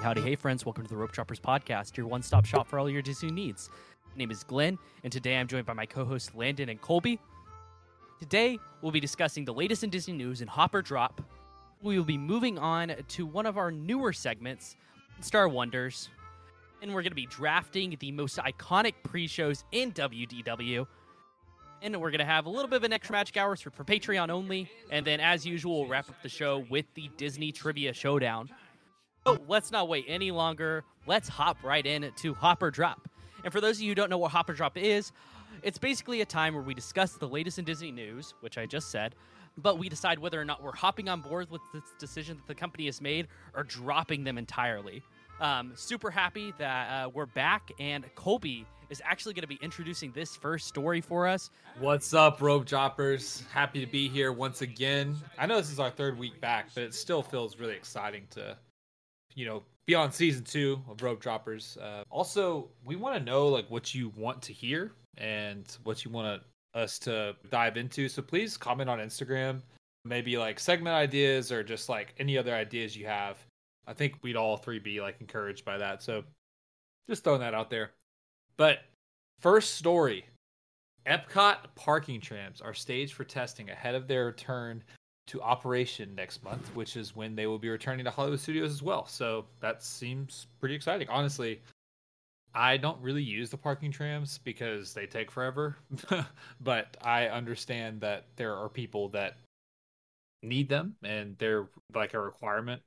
Howdy, hey friends, welcome to the Rope Droppers Podcast, your one stop shop for all your Disney needs. My name is Glenn, and today I'm joined by my co hosts Landon and Colby. Today, we'll be discussing the latest in Disney news and Hop or Drop. We will be moving on to one of our newer segments, Star Wonders, and we're going to be drafting the most iconic pre shows in WDW. And we're going to have a little bit of an extra magic hours for, for Patreon only. And then, as usual, we'll wrap up the show with the Disney Trivia Showdown. So let's not wait any longer. Let's hop right in to Hop or Drop. And for those of you who don't know what Hop or Drop is, it's basically a time where we discuss the latest in Disney news, which I just said, but we decide whether or not we're hopping on board with this decision that the company has made or dropping them entirely. Um, super happy that uh, we're back, and Colby is actually going to be introducing this first story for us. What's up, rope droppers? Happy to be here once again. I know this is our third week back, but it still feels really exciting to, you know, be on season two of rope droppers. Uh, also, we want to know like what you want to hear and what you want us to dive into. So please comment on Instagram, maybe like segment ideas or just like any other ideas you have. I think we'd all three be like encouraged by that. So just throwing that out there. But first story Epcot parking trams are staged for testing ahead of their return to operation next month, which is when they will be returning to Hollywood Studios as well. So that seems pretty exciting. Honestly, I don't really use the parking trams because they take forever, but I understand that there are people that need them and they're like a requirement.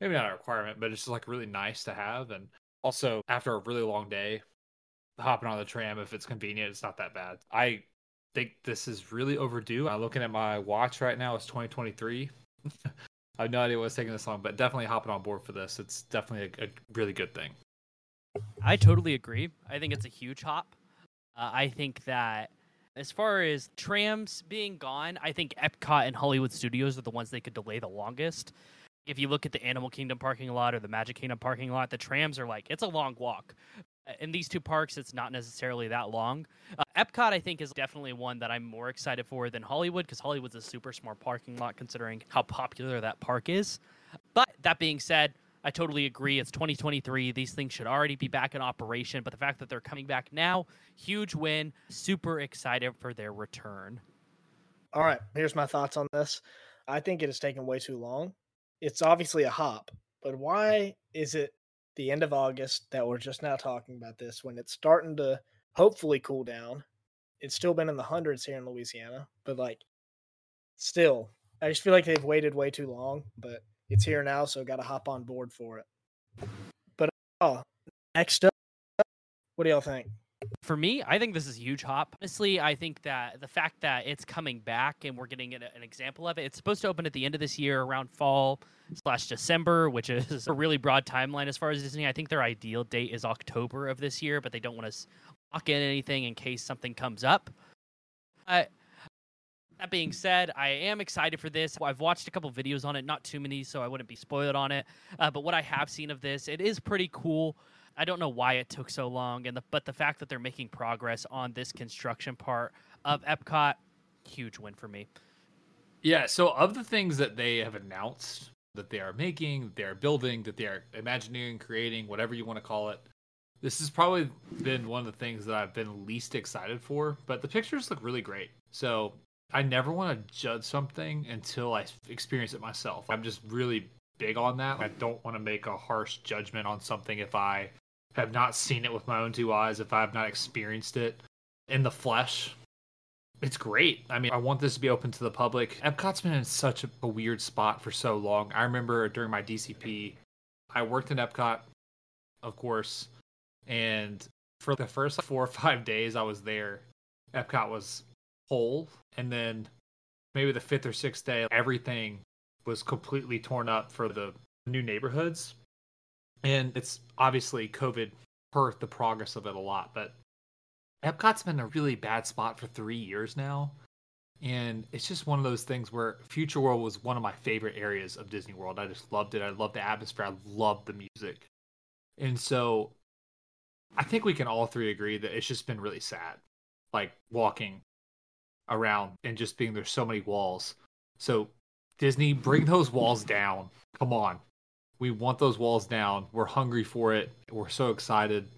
Maybe not a requirement, but it's just like really nice to have. And also, after a really long day, hopping on the tram if it's convenient. It's not that bad. I think this is really overdue. I'm looking at my watch right now. It's 2023. I have no idea what's taking this long, but definitely hopping on board for this. It's definitely a, a really good thing. I totally agree. I think it's a huge hop. Uh, I think that as far as trams being gone, I think Epcot and Hollywood Studios are the ones they could delay the longest. If you look at the Animal Kingdom parking lot or the Magic Kingdom parking lot, the trams are like it's a long walk in these two parks, it's not necessarily that long. Uh, Epcot, I think, is definitely one that I'm more excited for than Hollywood because Hollywood's a super smart parking lot considering how popular that park is. But that being said, I totally agree. It's 2023. These things should already be back in operation. But the fact that they're coming back now, huge win. Super excited for their return. All right, here's my thoughts on this. I think it has taken way too long. It's obviously a hop, but why is it the end of August that we're just now talking about this when it's starting to hopefully cool down. It's still been in the hundreds here in Louisiana, but like still, I just feel like they've waited way too long, but it's here now, so got to hop on board for it. But oh, next up, what do y'all think? For me, I think this is huge hop. Honestly, I think that the fact that it's coming back and we're getting an example of it, it's supposed to open at the end of this year around fall slash December, which is a really broad timeline as far as Disney. I think their ideal date is October of this year, but they don't want to lock in anything in case something comes up. Uh, that being said, I am excited for this. I've watched a couple videos on it, not too many, so I wouldn't be spoiled on it. Uh, but what I have seen of this, it is pretty cool. I don't know why it took so long, and the, but the fact that they're making progress on this construction part of Epcot, huge win for me. Yeah. So of the things that they have announced that they are making, they are building, that they are imagining, creating, whatever you want to call it. This has probably been one of the things that I've been least excited for, but the pictures look really great. So I never want to judge something until I experience it myself. I'm just really big on that. I don't want to make a harsh judgment on something if I have not seen it with my own two eyes, if I have not experienced it in the flesh it's great. I mean, I want this to be open to the public. Epcot's been in such a, a weird spot for so long. I remember during my DCP, I worked in Epcot, of course, and for the first four or five days I was there, Epcot was whole, and then maybe the fifth or sixth day, everything was completely torn up for the new neighborhoods. And it's obviously COVID hurt the progress of it a lot, but Epcot's been a really bad spot for three years now. And it's just one of those things where Future World was one of my favorite areas of Disney World. I just loved it. I loved the atmosphere. I loved the music. And so I think we can all three agree that it's just been really sad. Like walking around and just being there's so many walls. So Disney, bring those walls down. Come on. We want those walls down. We're hungry for it. We're so excited.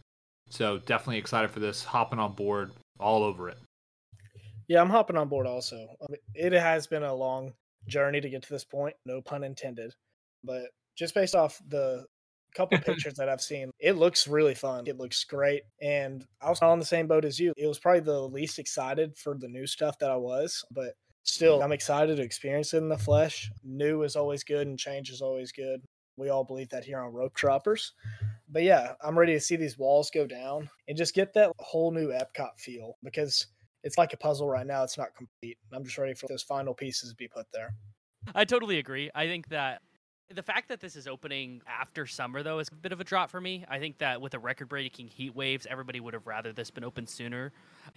So definitely excited for this. Hopping on board, all over it. Yeah, I'm hopping on board also. I mean, it has been a long journey to get to this point, no pun intended. But just based off the couple pictures that I've seen, it looks really fun. It looks great. And I was on the same boat as you. It was probably the least excited for the new stuff that I was, but still, I'm excited to experience it in the flesh. New is always good and change is always good. We all believe that here on Rope Droppers. But yeah, I'm ready to see these walls go down and just get that whole new Epcot feel because it's like a puzzle right now. It's not complete. I'm just ready for those final pieces to be put there. I totally agree. I think that the fact that this is opening after summer though is a bit of a drop for me. I think that with the record-breaking heat waves, everybody would have rather this been open sooner.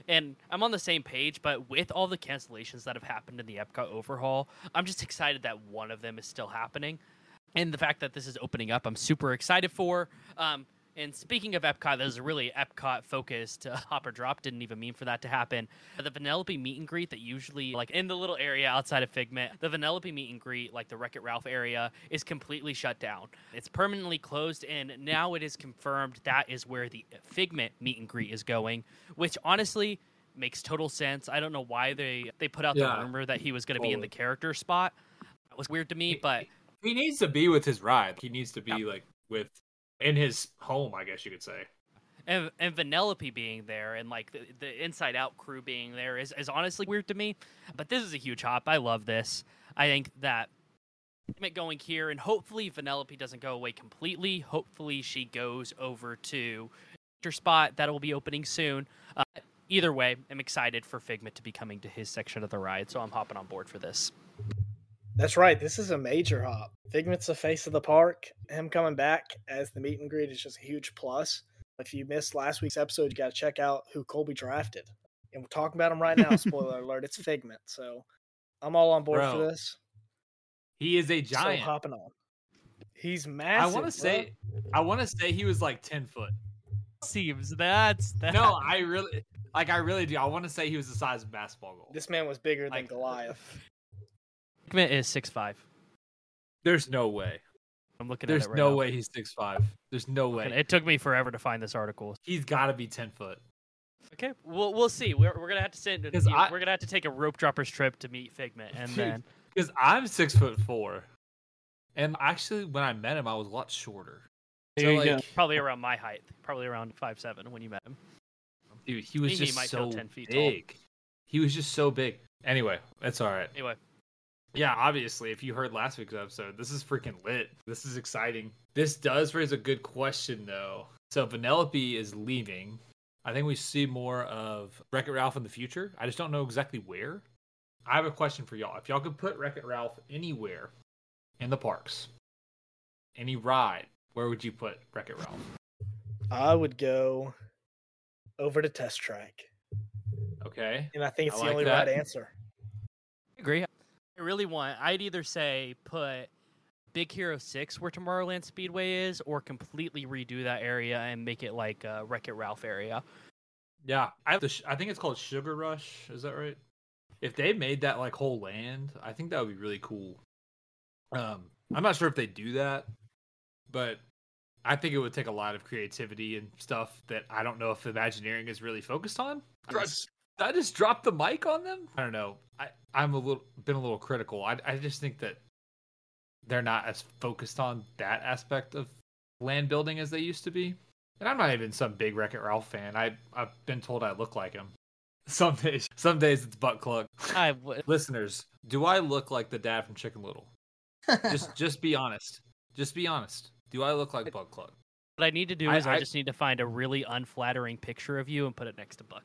And I'm on the same page, but with all the cancellations that have happened in the Epcot overhaul, I'm just excited that one of them is still happening. And the fact that this is opening up, I'm super excited for. Um, and speaking of Epcot, there's a really Epcot focused uh, hop or drop. Didn't even mean for that to happen. The Vanellope meet and greet that usually, like in the little area outside of Figment, the Vanellope meet and greet, like the Wreck It Ralph area, is completely shut down. It's permanently closed, and now it is confirmed that is where the Figment meet and greet is going, which honestly makes total sense. I don't know why they they put out Yeah, the rumor that he was going to be in the character spot. That was weird to me, but He needs to be with his ride. He needs to be Yeah. like with in his home, I guess you could say. and and Vanellope being there and like the, the Inside Out crew being there is, is honestly weird to me. But this is a huge hop. I love this. I think that it going here and hopefully Vanellope doesn't go away completely. Hopefully she goes over to her spot that will be opening soon. Uh, either way, I'm excited for Figment to be coming to his section of the ride, so I'm hopping on board for this. That's right. This is a major hop. Figment's the face of the park. Him coming back as the meet and greet is just a huge plus. If you missed last week's episode, you got to check out who Colby drafted. And we're talking about him right now. Spoiler alert, it's Figment. So I'm all on board for this. He is a So giant. hopping on. He's massive. I want to say, I want to say he was like ten foot. Seems that's that. No, I really, like, I really do. I want to say he was the size of basketball goal. this man was bigger than Like- Goliath. Figment is six five. There's no way. I'm looking There's at it right no now. way he's six five. There's no way. It took me forever to find this article. He's got to be ten foot. Okay, we'll we'll see. We're, we're gonna have to send. 'Cause you know, I- we're gonna have to take a rope droppers trip to meet Figment, and then Because I'm six foot four, and actually, when I met him, I was a lot shorter. So, like, go. probably around my height, probably around five seven when you met him. dude, he was think he just might so feel 10 feet tall. big. He was just so big. Anyway, that's all right. Anyway, Yeah, obviously, if you heard last week's episode, this is freaking lit. This is exciting. This does raise a good question, though. So Vanellope is leaving. I think we see more of Wreck It Ralph in the future. I just don't know exactly where. I have a question for y'all. If y'all could put Wreck It Ralph anywhere in the parks, any ride, where would you put Wreck It Ralph? I would go over to test track. Okay. And I think it's I the like only that. right answer. I really want. I'd either say put Big Hero Six where Tomorrowland Speedway is, or completely redo that area and make it like a Wreck It Ralph area. Yeah, I have the sh- I think it's called Sugar Rush. Is that right? If they made that like whole land, I think that would be really cool. Um, I'm not sure if they do that, but I think it would take a lot of creativity and stuff that I don't know if Imagineering is really focused on. Did I just- did I just drop the mic on them? I don't know. I I'm a little been a little critical. I I just think that they're not as focused on that aspect of land building as they used to be. And I'm not even some big Wreck It Ralph fan. I I've been told I look like him. Some days, some days it's Buck Cluck. I would. Listeners, do I look like the dad from Chicken Little? Just just be honest. Just be honest. Do I look like Buck Cluck? What I need to do I- is I, I- just need to find a really unflattering picture of you and put it next to Buck,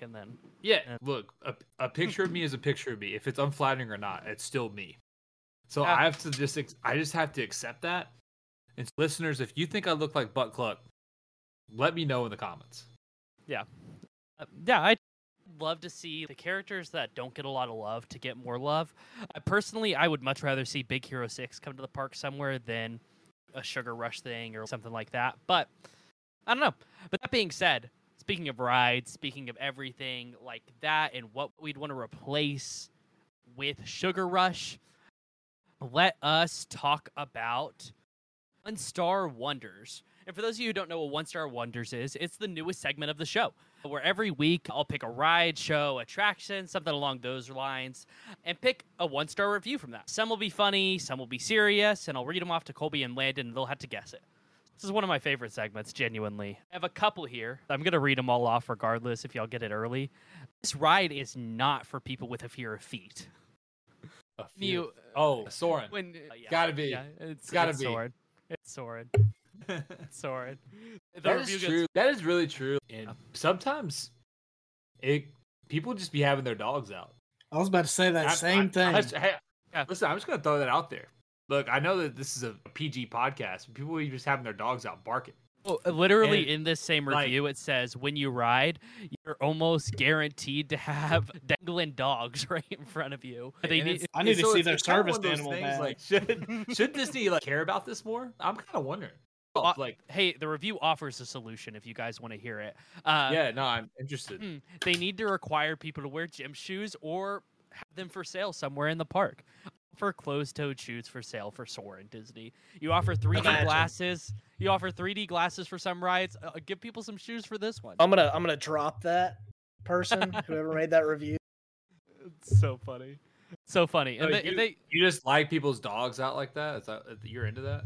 and then Yeah. Yeah. Look, a, a picture of me is a picture of me. If it's unflattering or not, it's still me. So Yeah. I have to just ex- I just have to accept that. And listeners, if you think I look like Buck Cluck, let me know in the comments. uh, yeah, I'd love to see the characters that don't get a lot of love to get more love. I personally, I would much rather see Big Hero Six come to the park somewhere than a Sugar Rush thing or something like that. But I don't know. But that being said, speaking of rides, speaking of everything like that, and what we'd want to replace with Sugar Rush, let us talk about One Star Wonders. And for those of you who don't know what One Star Wonders is, it's the newest segment of the show where every week I'll pick a ride, show, attraction, something along those lines, and pick a one star review from that. Some will be funny, some will be serious, and I'll read them off to Colby and Landon, and they'll have to guess it. This is one of my favorite segments, genuinely. I have a couple here. I'm going to read them all off regardless if y'all get it early. This ride is not for people with a fear of feet. A few. You, Oh, Soarin'. when, uh, yeah, Gotta be. Yeah, it's, gotta it's be. Soarin'. It's Soarin'. It's Soarin'. The that review is gets- true. That is really true. And sometimes it people just be having their dogs out. I was about to say that I- same I- thing. I just- hey, Yeah. Listen, I'm just gonna throw that out there. Look, I know that this is a PG podcast. But people are just having their dogs out barking. Well, literally And, in this same like- review, it says when you ride, you're almost guaranteed to have dangling dogs right in front of you. They need, I need and to so see their it's kinda service of animal things. Like, should should Disney like care about this more? I'm kind of wondering. Like, hey, the review offers a solution if you guys want to hear it. Uh, yeah, no, I'm interested. hmm, they need to require people to wear gym shoes or have them for sale somewhere in the park. Offer closed-toed shoes for sale for Soarin' Disney. You offer 3D Imagine. glasses. You offer 3D glasses for some rides. Uh, give people some shoes for this one. I'm gonna I'm gonna drop that person whoever made that review. It's so funny. So funny. And Oh, they, you- they You just like people's dogs out like that? Is that you're into that?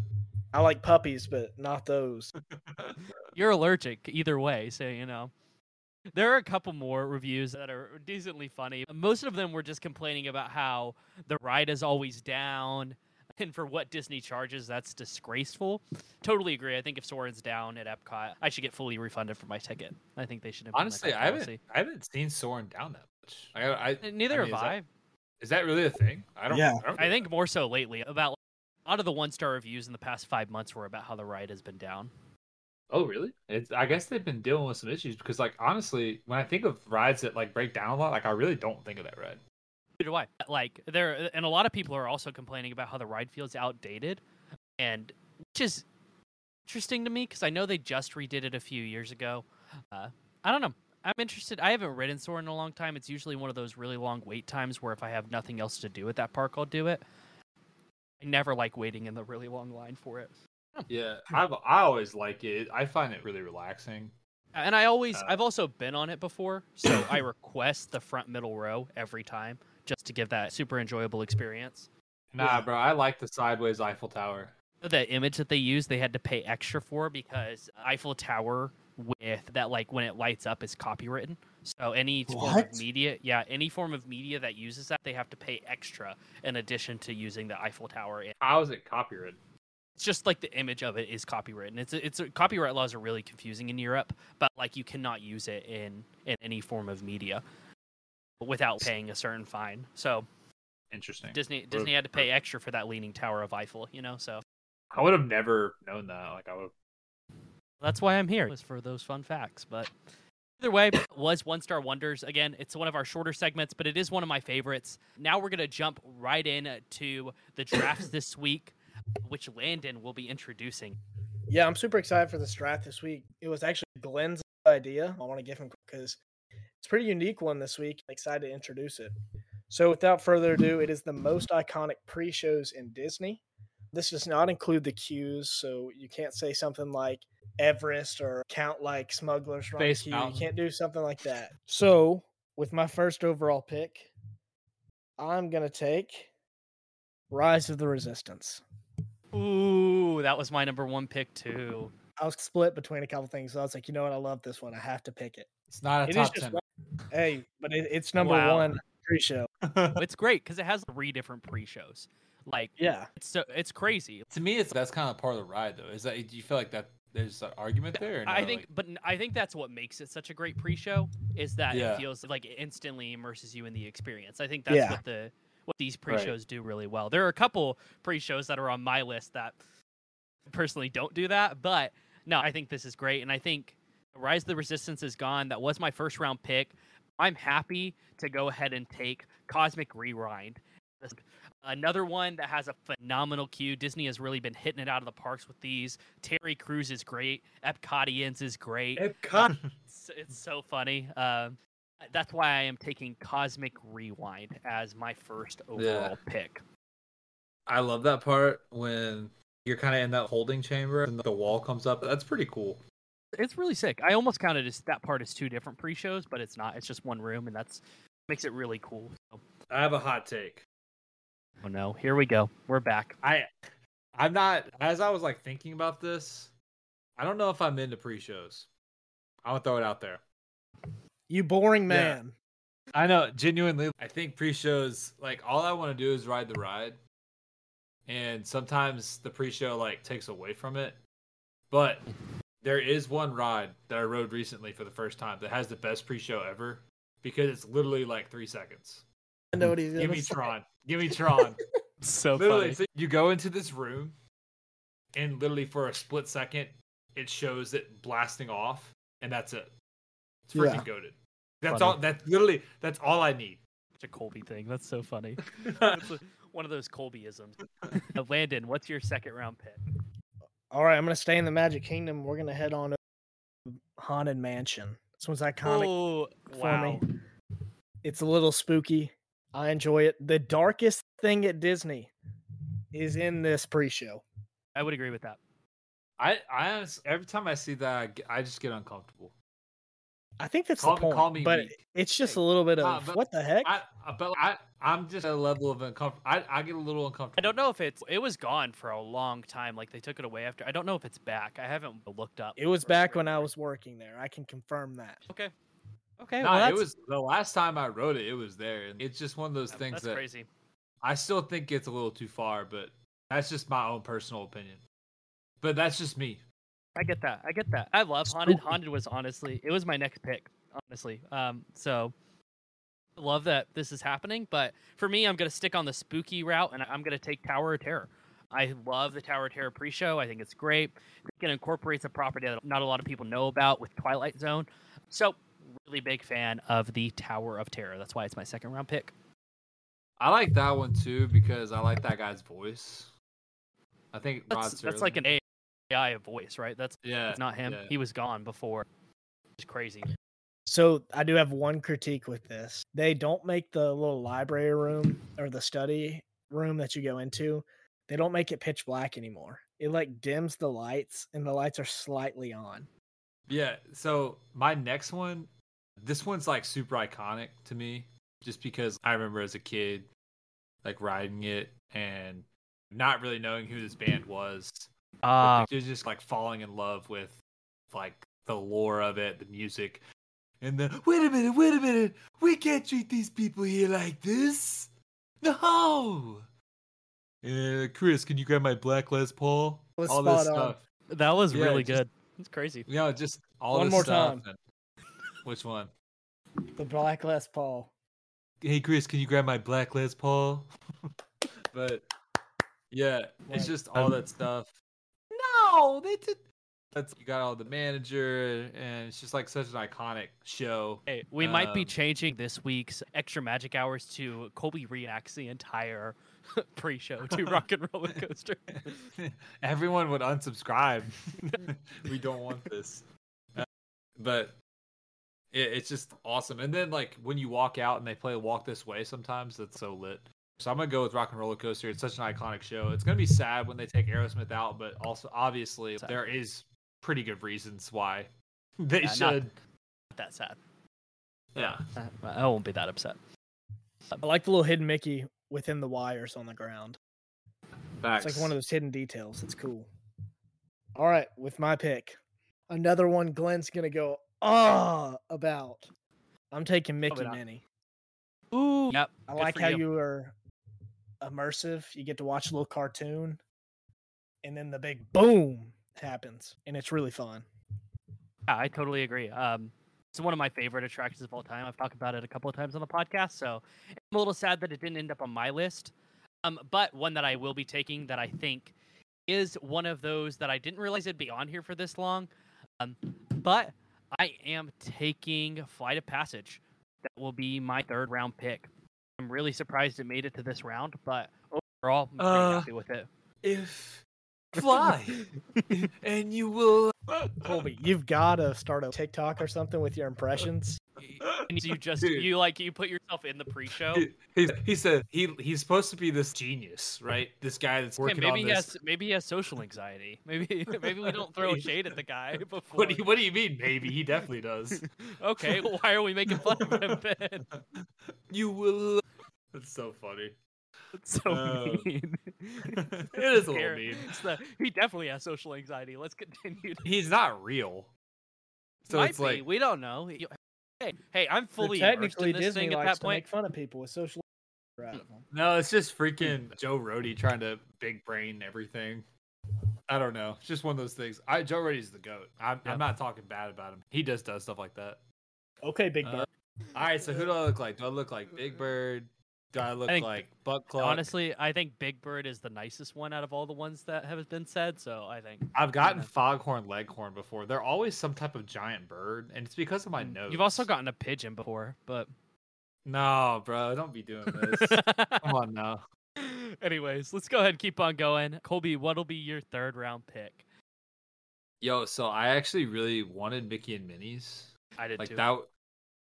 I like puppies, but not those. you're allergic either way, so you know. There are a couple more reviews that are decently funny. Most of them were just complaining about how the ride is always down, and for what Disney charges, that's disgraceful. Totally agree. I think if Soarin's down at Epcot, I should get fully refunded for my ticket. I think they should implement Honestly, I haven't. I haven't seen Soarin' down that much. I, I Neither I mean, have I. Is that really a thing? I don't. Yeah. I, don't I think more so lately. About a lot of the one star reviews in the past five months were about how the ride has been down. Oh, really? It's. I guess they've been dealing with some issues because, like, honestly, when I think of rides that like break down a lot, like, I really don't think of that ride. Neither do I. Like there, and a lot of people are also complaining about how the ride feels outdated, and which is interesting to me because I know they just redid it a few years ago. Uh, I don't know. I'm interested. I haven't ridden Soarin' in a long time. It's usually one of those really long wait times where if I have nothing else to do at that park, I'll do it. I never like waiting in the really long line for it. Yeah, I've I always like it. I find it really relaxing. And I always, Uh, I've also been on it before, so I request the front middle row every time just to give that super enjoyable experience. Nah, Yeah. bro, I like the sideways Eiffel Tower. the image that they use they had to pay extra for because Eiffel Tower with that like when it lights up is copywritten. So any form of media, yeah, any form of media that uses that they have to pay extra in addition to using the Eiffel Tower. And How is it copyrighted? It's just like the image of it is copywritten. It's it's copyright laws are really confusing in Europe, but like you cannot use it in in any form of media without paying a certain fine. So Interesting. Disney Disney had to pay extra for that leaning tower of Eiffel, you know. So I would have never known that. Like, I would. That's why I'm here, was for those fun facts. But either way, was One Star Wonders. Again, it's one of our shorter segments, but it is one of my favorites. Now we're going to jump right in to the drafts this week, which Landon will be introducing. Yeah, I'm super excited for this draft this week. It was actually Glenn's idea. I want to give him because it's a pretty unique one this week. I'm excited to introduce it. So, without further ado, it is the most iconic pre shows in Disney. This does not include the cues, so you can't say something like Everest or count like Smuggler's Run Space. Mountain. You can't do something like that. So, with my first overall pick, I'm going to take Rise of the Resistance. Ooh, that was my number one pick, too. I was split between a couple things, so I was like, you know what, I love this one. I have to pick it. It's not a It is top ten. one- hey, but it, it's number Wow. one pre-show. It's great because it has three different pre shows. Like, Yeah, it's, so, it's crazy. to me, it's that's kind of part of the ride, though. Is that do you feel like that there's an argument there? Or I think, Like, but I think that's what makes it such a great pre-show is that Yeah. it feels like it instantly immerses you in the experience. I think that's Yeah. what the what these pre-shows do really well. There are a couple pre-shows that are on my list that personally don't do that, but no, I think this is great, and I think Rise of the Resistance is gone. That was my first round pick. I'm happy to go ahead and take Cosmic Rewind. Another one that has a phenomenal queue. Disney has really been hitting it out of the parks with these. Terry Crews is great. Epcotians is great. Epcot. It's, it's so funny. Um, Uh, that's why I am taking Cosmic Rewind as my first overall pick. I love that part when you're kind of in that holding chamber and the wall comes up. That's pretty cool. It's really sick. I almost counted as that part as two different pre-shows, but it's not. It's just one room, and that's makes it really cool. So, I have a hot take. oh no, here we go. We're back. I I'm not as I was like thinking about this, I don't know if I'm into pre-shows. I'm gonna throw it out there. You boring Yeah. man. I know, genuinely. I think pre-shows like all I want to do is ride the ride, and sometimes the pre-show like takes away from it. But there is one ride that I rode recently for the first time that has the best pre-show ever because it's literally like three seconds. I know what he's Give me say. Tron. Give me Tron. So literally, funny. so you go into this room, and literally for a split second, it shows it blasting off, and that's it. It's freaking Yeah. goaded. That's Funny. all. That's literally that's all I need. Such a Colby thing. That's so funny. It's a- one of those Colbyisms. Uh, Landon, what's your second round pick? All right, I'm gonna stay in the Magic Kingdom. We're gonna head on to Haunted Mansion. This one's iconic. Oh, for wow. me. It's a little spooky. I enjoy it. The darkest thing at Disney is in this pre-show. I would agree with that. I I every time I see that, I just get uncomfortable. I think that's Call the me- point. call me but weak. it's just a little bit of Nah, but what the heck? I I- but I I'm just at a level of uncomfortable. I I get a little uncomfortable. I don't know if it's it was gone for a long time. Like they took it away after. I don't know if it's back. I haven't looked up. it was back sure. when I was working there. I can confirm that. Okay. Okay. Nah, well, it was the last time I wrote it. It was there, and it's just one of those yeah, things that's that crazy. I still think it's a little too far, but that's just my own personal opinion. But that's just me. I get that. I get that. I love haunted. Haunted was honestly it was my next pick. Honestly, um, so love that this is happening. But for me, I'm gonna stick on the spooky route, and I'm gonna take Tower of Terror. I love the Tower of Terror pre-show. I think it's great. I think it incorporates a property that not a lot of people know about with Twilight Zone. So really big fan of the Tower of Terror. That's why it's my second round pick. I like that one too because I like that guy's voice. I think Rod That's, that's like an an AI a voice, right? That's yeah, it's not him. yeah. He was gone before. It's crazy. So I do have one critique with this. They don't make the little library room or the study room that you go into. They don't make it pitch black anymore. It like dims the lights and the lights are slightly on. Yeah. So my next one, this one's like super iconic to me, just because I remember as a kid, like riding it and not really knowing who this band was. But Ah, like, just just like falling in love with like the lore of it, the music, and the wait a minute, wait a minute, we can't treat these people here like this. No. Uh, Chris, can you grab my black Les Paul? Was All this on. stuff. that was Yeah, really just- good. It's crazy. You know, just all One this more stuff. time. and- Which one? The black Les Paul. Hey Chris, can you grab my black Les Paul? but yeah, it's just all that stuff. No, they did. That's you got all the manager, and it's just like such an iconic show. Hey, we might be Um, changing this week's extra magic hours to Colby reacts the entire pre-show to Rock 'n' Roller Coaster. Everyone would unsubscribe. we don't want this. Uh, but it, it's just awesome. And then like when you walk out and they play Walk This Way, sometimes that's so lit. So I'm gonna go with Rock 'n' Roller Coaster. It's such an iconic show. It's gonna be sad when they take Aerosmith out, but also obviously Sad. there is pretty good reasons why they Yeah, should. Not that sad. yeah. I won't be that upset. I like the little hidden Mickey within the wires on the ground. Facts. It's like one of those hidden details. It's cool. All right, with my pick, another one Glenn's gonna go ah about. I'm taking Mickey. Minnie. Ooh, yep. I good like for how you. are immersive. You get to watch a little cartoon, and then the big boom happens, and it's really fun. I totally agree. Um, it's one of my favorite attractions of all time. I've talked about it a couple of times on the podcast, so I'm a little sad that it didn't end up on my list. Um, but one that I will be taking that I think is one of those that I didn't realize it'd be on here for this long. Um, but I am taking Flight of Passage. That will be my third round pick. I'm really surprised it made it to this round, but overall, I'm pretty Uh, happy with it. if fly and you will. Colby, you've got to start a TikTok or something with your impressions. and you just Dude. you like you put yourself in the pre-show. He, he, he said he he's supposed to be this genius, right? This guy that's working maybe on he this. has maybe he has social anxiety. Maybe maybe we don't throw shade at the guy before. What do you What do you mean? Maybe he definitely does. okay, well, why are we making fun of him then? you will. That's so funny. That's so Um, mean. it is a little mean. the- he definitely has social anxiety. Let's continue. He's not real. So Might it's be, like we don't know. He- Hey, hey, I'm But fully immersed technically, in this Disney thing at likes that to point. make fun of people with social out of them. no, it's just freaking Joe Rohde trying to big brain everything. I don't know. It's just one of those things. I Joe Rohde's the goat. I'm, Yeah. I'm not talking bad about him. He just does stuff like that. Okay, Big Uh, Bird. All right, so who do I look like? Do I look like Big Bird? Do I look think- like Buck Cluck? Honestly, I think Big Bird is the nicest one out of all the ones that have been said. So I think I've gotten Yeah. foghorn leghorn before. They're always some type of giant bird, and it's because of my Mm, nose. You've also gotten a pigeon before, but no, bro. Don't be doing this. Come on now. Anyways, let's go ahead and keep on going. Colby, what'll be your third round pick? Yo, so I actually really wanted Mickey and Minnie's. I did Like too. that.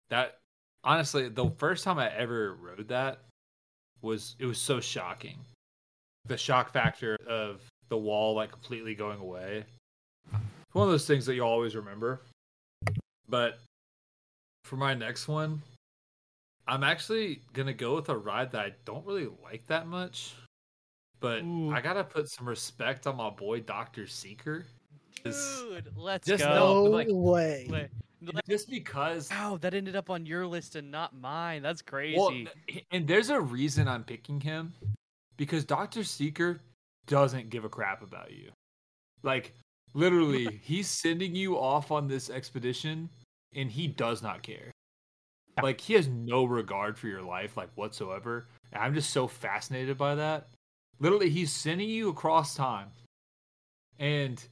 That honestly, the first time I ever rode that was it was so shocking. The shock factor of the wall like completely going away. It's one of those things that you always remember. But for my next one, I'm actually gonna go with a ride that I don't really like that much. But Ooh. I gotta put some respect on my boy Doctor Seeker. Dude, let's just go. know- no like- way. Wait, let- Just because Wow, that ended up on your list and not mine. That's crazy. Well, and there's a reason I'm picking him because Dr. Seeker doesn't give a crap about you. Like, literally, he's sending you off on this expedition and he does not care. Like, he has no regard for your life, like, whatsoever. And I'm just so fascinated by that. Literally, he's sending you across time. And,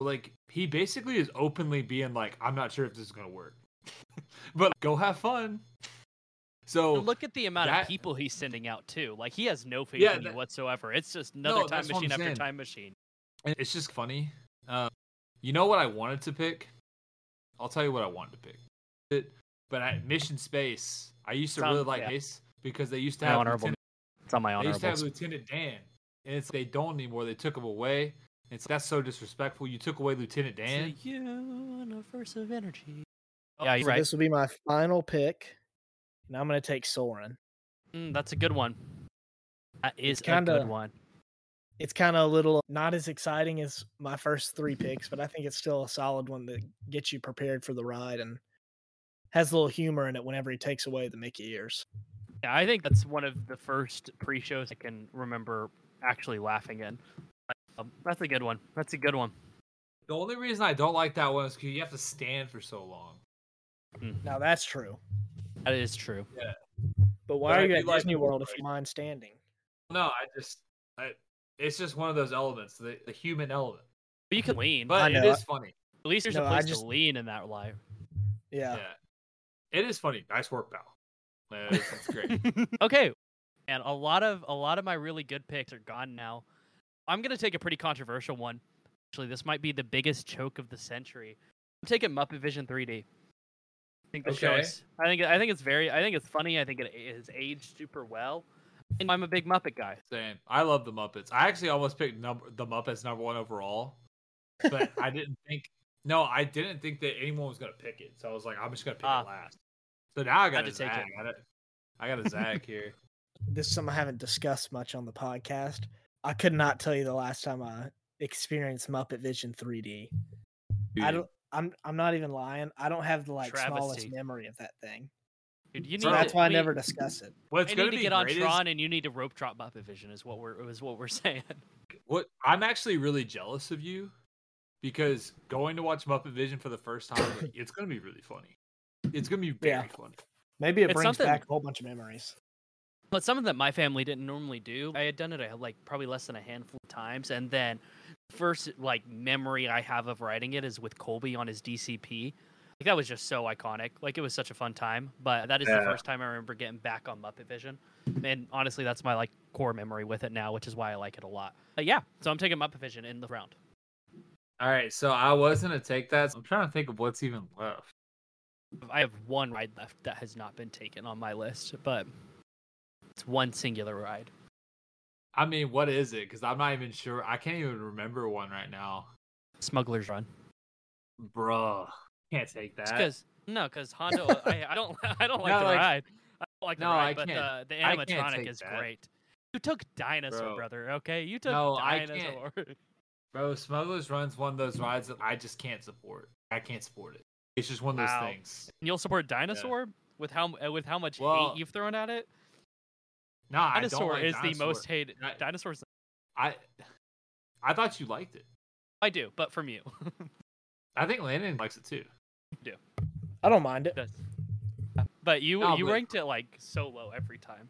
like, he basically is openly being like, I'm not sure if this is going to work. but go have fun. So, look at the amount that- of people he's sending out too. Like he has no faith Yeah, in you whatsoever. It's just another No, time that's what I'm machine after time machine. And it's just funny. Um, you know what I wanted to pick? I'll tell you what I wanted to pick. It, but at Mission Space, I used to really like yeah. Ace because they used to My have honorable Lieutenant, It's on my honorable. they used to have. Lieutenant Dan, and it's they don't anymore. They took him away. It's that's so disrespectful. You took away Lieutenant Dan. It's a universe of energy. Yeah, you're So right. This will be my final pick, and I'm going to take Soarin'. Mm, that's a good one. That is a kinda- good one. It's kind of a little not as exciting as my first three picks, but I think it's still a solid one that gets you prepared for the ride and has a little humor in it whenever he takes away the Mickey ears. Yeah, I think that's one of the first pre-shows I can remember actually laughing in. Um, that's a good one. That's a good one. The only reason I don't like that one is because you have to stand for so long. Now that's true. That is true. Yeah. But why But are you do at like Disney the World if you mind standing? No, I just, I, it's just one of those elements, the, the human element. But you can lean. But I it know, is funny. At least there's No, a I place just- to lean in that life. Yeah. Yeah. It is funny. Nice work, pal. It's, it's great. okay, and a lot of a lot of my really good picks are gone now. I'm gonna take a pretty controversial one. Actually, this might be the biggest choke of the century. I'm taking Muppet Vision 3D. I think the show is. I think I think it's very. I think it's funny. I think it has aged super well. And I'm a big Muppet guy. Same. I love the Muppets. I actually almost picked number the Muppets number one overall, but I didn't think. No, I didn't think that anyone was gonna pick it. So I was like, I'm just gonna pick Ah. it last. So now I got to take it. I got, a, I got a Zag here. This is something I haven't discussed much on the podcast. I could not tell you the last time I experienced Muppet Vision 3D. I Dude, don't. I'm. I'm not even lying. I don't have the like smallest memory of that thing. Dude, you need So Bro, that's to, why I we- never discuss it. What's I gonna need to be get on great Tron, and you need to rope drop Muppet Vision. Is what we're is what we're saying. what I'm actually really jealous of you because going to watch Muppet Vision for the first time, like, it's gonna be really funny. It's gonna be very Yeah. funny. Maybe it It's brings something- back a whole bunch of memories. But something that my family didn't normally do. I had done it like probably less than a handful of times, and then first like memory I have of writing it is with Colby on his DCP. Like that was just so iconic. Like it was such a fun time. But that is the first time I remember getting back on Muppet Vision, and honestly, that's my like core memory with it now, which is why I like it a lot. But yeah, so I'm taking Muppet Vision in the round. All right, so I was gonna take that. I'm trying to think of what's even left. I have one ride left that has not been taken on my list, but it's one singular ride. I mean, what is it? Because I'm not even sure. I can't even remember one right now. Smuggler's Run. Bruh, can't take that. Because no, because Hondo. I, I don't. I don't like No, the like- ride. I don't like the No, ride, I but can't- the the I can't animatronic is that. great. You took dinosaur, Bro. brother. Okay, you took No, I can't. dinosaur. Bro, Smugglers Run's one of those rides that I just can't support. I can't support it. It's just one of those Wow. things. And you'll support dinosaur with how uh, with how much Well, hate you've thrown at it. No, I don't Dinosaur like is the most hated. I- Dinosaurs. I, I thought you liked it. I do, but from you. I think Landon likes it too. Do. I don't mind it. Does. But you No, you but- ranked it like so low every time.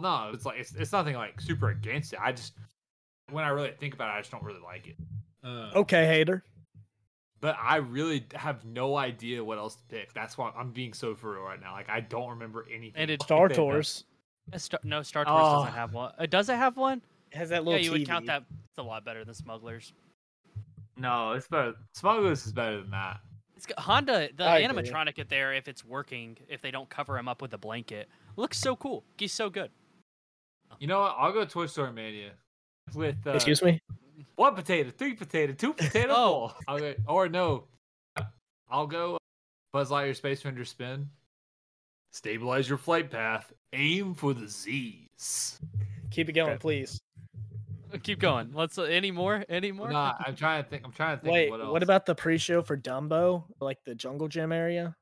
No, it's like it's, it's nothing like super against it. I just when I really think about it, I just don't really like it. Uh, Okay, hater. But I really have no idea what else to pick. That's why I'm being so for real right now. Like I don't remember anything. And it's Star They. Tours Star, no, Star Tours Oh. doesn't have one. Uh, does it have one? It has that little. Yeah, little you would count that. It's a lot better than Smugglers. No, it's better. Smugglers is better than that. It's got- Hondo, the I agree. animatronic at there, if it's working, if they don't cover him up with a blanket, looks so cool. He's so good. You know what? I'll go Toy Story Mania with uh, Excuse me. one potato, three potato, two potato. Oh. full. I'll go, or no, I'll go Buzz Lightyear Space Ranger spin. Stabilize your flight path. Aim for the Z's. Keep it going, Okay. please. Keep going. Let's. Uh, any more? Any more? Nah, I'm trying to think. I'm trying to think. Wait, of what, what, about the pre-show for Dumbo, like the Jungle Gym area?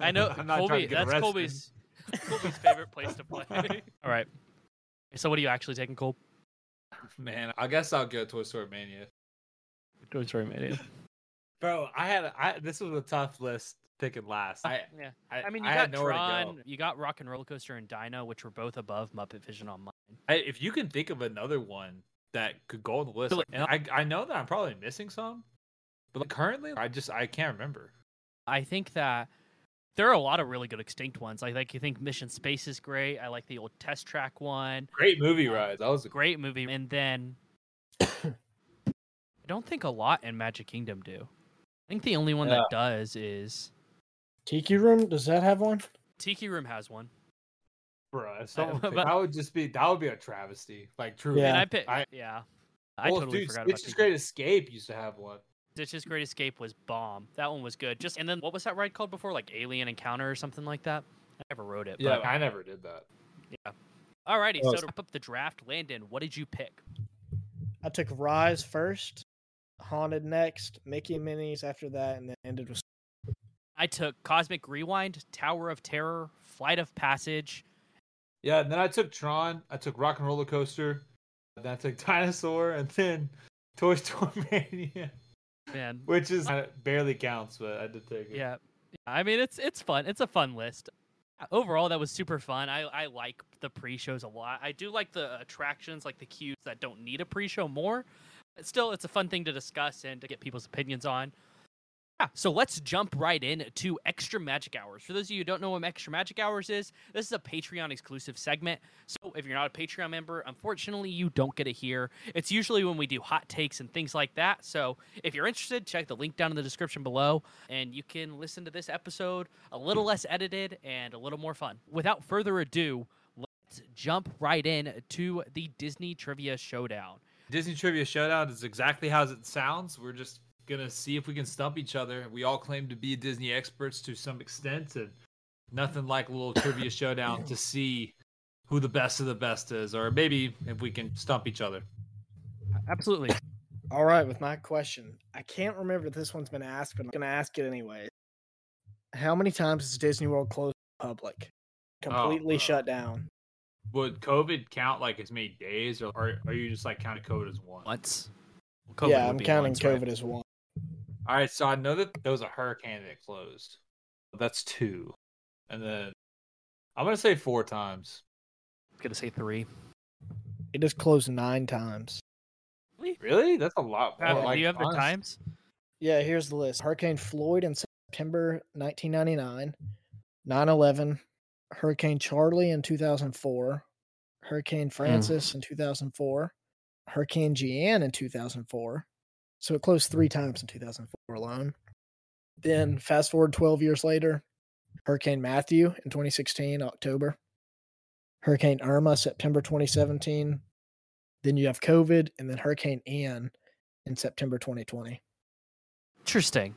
I know I'm not trying Colby. to get That's arrested. Colby's. Colby's favorite place to play. All right. So what are you actually taking, Cole? Man, I guess I'll go Toy Story Mania. Toy Story Mania. Bro, I had I this was a tough list picking last. I Yeah. I, I mean, you I got had nowhere to go. You got Rock 'n' Roller Coaster and Dino, which were both above Muppet Vision on mine. I, if you can think of another one that could go on the list, like, and I I know that I'm probably missing some, but like, currently I just I can't remember. I think that there are a lot of really good extinct ones. Like, like you think Mission Space is great. I like the old Test Track one. Great movie um, rides. That was a Great movie. And then I don't think a lot in Magic Kingdom do. I think the only one that does is Tiki Room, does that have one? Tiki Room has one. bro. If someone but- that would just be that would be a travesty. Like truly. Yeah. And I picked, I- yeah. I well, totally dude, forgot about Stitch's Tiki. Great Escape used to have one. Stitch's Great Escape was bomb. That one was good. Just and then what was that ride called before? Like Alien Encounter or something like that. I never wrote it. Yeah, But, I never did that. alririghty. Well, oh, So to wrap up the draft, Landon, what did you pick? I took Rise first, Haunted next, Mickey and Minnie's after that, and then ended with I took Cosmic Rewind, Tower of Terror, Flight of Passage. Yeah, and then I took Tron. I took Rock 'n' Roller Coaster. Then I took Dinosaur, and then Toy Story Mania, Man, which is uh, barely counts, but I did take it. yeah. I mean, it's it's fun. It's a fun list. Overall, that was super fun. I, I like the pre-shows a lot. I do like the attractions, like the queues that don't need a pre-show more. But still, it's a fun thing to discuss and to get people's opinions on. Yeah, so let's jump right in to Extra Magic Hours. For those of you who don't know what Extra Magic Hours is, this is a Patreon exclusive segment. So if you're not a Patreon member, unfortunately, you don't get it here. It's usually when we do hot takes and things like that. So if you're interested, check the link down in the description below, and you can listen to this episode a little less edited and a little more fun. Without further ado, let's jump right in to the Disney Trivia Showdown. Disney Trivia Showdown is exactly how it sounds. We're just gonna see if we can stump each other. We all claim to be Disney experts to some extent, and nothing like a little trivia showdown to see who the best of the best is, or maybe if we can stump each other. Absolutely. All right, with my question, I can't remember if this one's been asked, but I'm gonna ask it anyway. How many times has Disney World closed to public? Completely uh, shut down. Would COVID count like as many days, or or are you just like counting COVID as one? Once. yeah, I'm counting once, right? COVID as one. All right, so I know that there was a hurricane that closed. That's two, and then I'm gonna say four times. I'm gonna say three. It has closed nine times. Really? That's a lot. Pat, more. do you have the times? Yeah, here's the list. Hurricane Floyd in September 1999, 9/11, Hurricane Charley in 2004, Hurricane hmm. Frances in 2004, Hurricane Jeanne in 2004. So it closed 3 times in 2004 alone. Then mm-hmm. fast forward 12 years later, Hurricane Matthew in 2016, October. Hurricane Irma, September 2017. Then you have COVID, and then Hurricane Ian in September 2020. Interesting.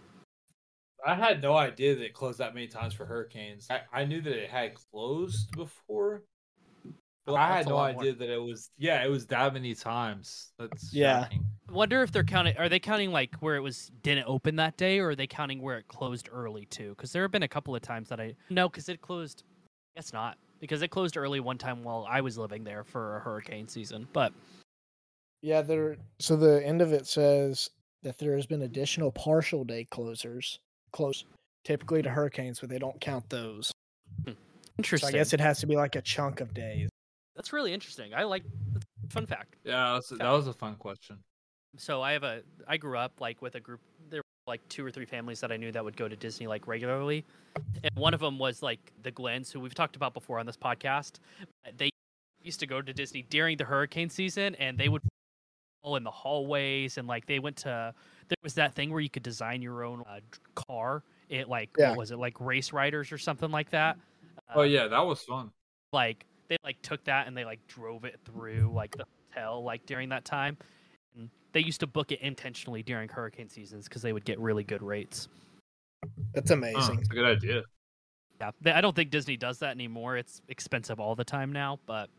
I had no idea that it closed that many times for hurricanes. I, I knew that it had closed before, but I had no lot more. idea that it was. Yeah, it was that many times. That's Yeah. shocking. Wonder if they're counting. Are they counting like where it was didn't open that day, or are they counting where it closed early too? Because there have been a couple of times that I no, because it closed. I guess not, because it closed early one time while I was living there for a hurricane season. But Yeah, there. So the end of it says that there has been additional partial day closers, close typically to hurricanes, but they don't count those. Interesting. So interesting. I guess it has to be like a chunk of days. That's really interesting. I like fun fact. Yeah, that was, that was a fun question. So I have a. I grew up like with a group. There were like two or three families that I knew that would go to Disney like regularly, and one of them was like the Glens, who we've talked about before on this podcast. They used to go to Disney during the hurricane season, and they would all in the hallways, and like they went to. There was that thing where you could design your own uh, car. It like Yeah. what was it like race riders or something like that. Oh Uh, yeah, that was fun. like they like took that and they like drove it through like the hotel like during that time and they used to book it intentionally during hurricane seasons because they would get really good rates That's Huh, amazing. it's a good idea. yeah they, i don't think disney does that anymore it's expensive all the time now but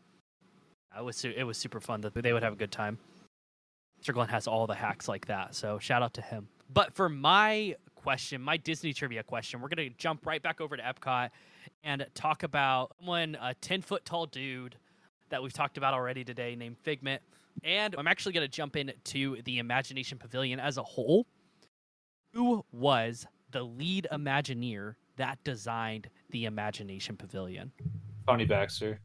it was su- it was super fun that they would have a good time Mr. Glenn has all the hacks like that, so shout out to him. But for my question, my Disney trivia question, we're gonna jump right back over to Epcot and talk about someone, a ten foot tall dude that we've talked about already today, named Figment. And I'm actually gonna jump into the Imagination Pavilion as a whole. Who was the lead Imagineer that designed the Imagination Pavilion? Tony Baxter.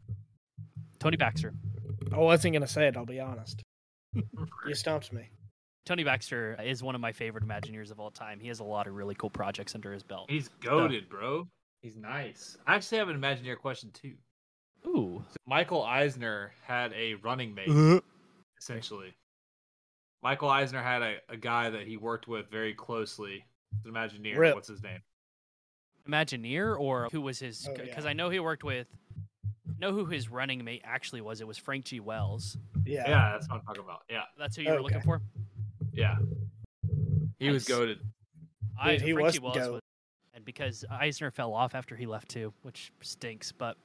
Tony Baxter. I wasn't gonna say it. I'll be honest. you stumped me. Tony Baxter is one of my favorite Imagineers of all time. He has a lot of really cool projects under his belt. He's goaded, bro. He's nice. I actually have an Imagineer question too. Ooh. So Michael Eisner had a running mate, uh-huh. essentially. Michael Eisner had a, a guy that he worked with very closely. An Imagineer. Rip. What's his name? Imagineer or who was his Oh, because yeah. I know he worked with know who his running mate actually was. It was Frank G. Wells. Yeah. Yeah, that's what I'm talking about. Yeah, That's who you were looking for? yeah. He was goaded. I, Dude, he Frank was G. Wells goat. was and because Eisner fell off after he left too, which stinks, but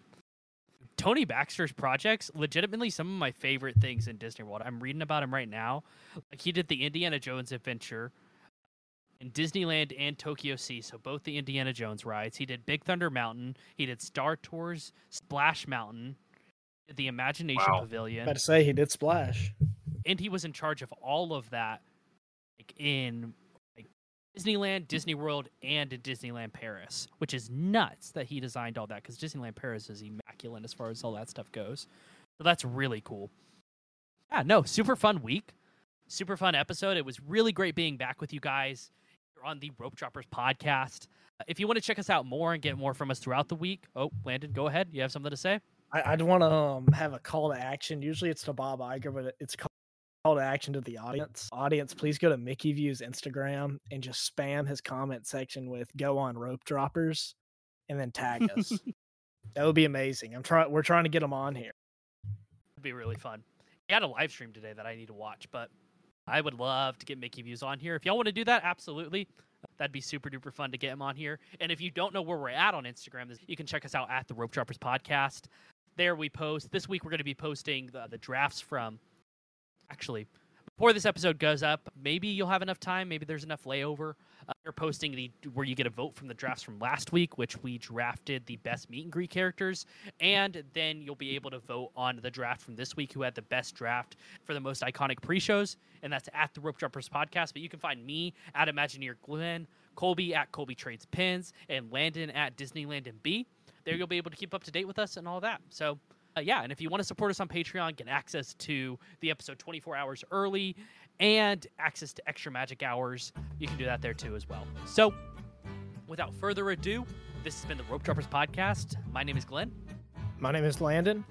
Tony Baxter's projects, legitimately some of my favorite things in Disney World. I'm reading about him right now. Like he did the Indiana Jones adventure in Disneyland and Tokyo Sea, so both the Indiana Jones rides. He did Big Thunder Mountain. He did Star Tours, Splash Mountain, did the Imagination Wow. Pavilion, About to say he did splash. and he was in charge of all of that, like in like Disneyland, Disney World, and Disneyland Paris, which is nuts that he designed all that because Disneyland Paris is immaculate as far as all that stuff goes. So that's really cool. Yeah, no, super fun week, super fun episode. It was really great being back with you guys here on the Rope Droppers podcast. If you want to check us out more and get more from us throughout the week, oh, Landon, go ahead. You have something to say? I, I'd want to um, have a call to action. Usually it's to Bob Iger, but it's call, call to action to the audience. Audience, please go to Mickey Views Instagram and just spam his comment section with "Go on rope droppers," and then tag us. that would be amazing. I'm trying. We're trying to get him on here. It'd be really fun. He had a live stream today that I need to watch, but I would love to get Mickey Views on here. If y'all want to do that, absolutely. That'd be super duper fun to get him on here. And if you don't know where we're at on Instagram, you can check us out at the Rope Droppers Podcast. There we post. This week we're going to be posting the, the drafts from. Actually, before this episode goes up, maybe you'll have enough time. Maybe there's enough layover. Uh, we're posting the where you get a vote from the drafts from last week, which we drafted the best meet and greet characters, and then you'll be able to vote on the draft from this week, who had the best draft for the most iconic pre-shows, and that's at the Rope Droppers podcast. But you can find me at Imagineer Glenn, Colby at Colby Trades Pins, and Landon at Disney Landon B. There you'll be able to keep up to date with us and all that. So. Uh, yeah, and if you want to support us on Patreon, get access to the episode 24 hours early and access to extra magic hours. You can do that there too as well. So, without further ado, this has been the Rope Droppers podcast. My name is Glenn, My name is Landon.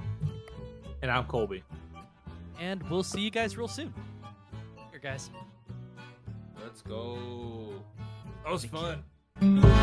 And I'm Colby. and we'll see you guys real soon. Here, guys. Let's go. That was fun. Bye.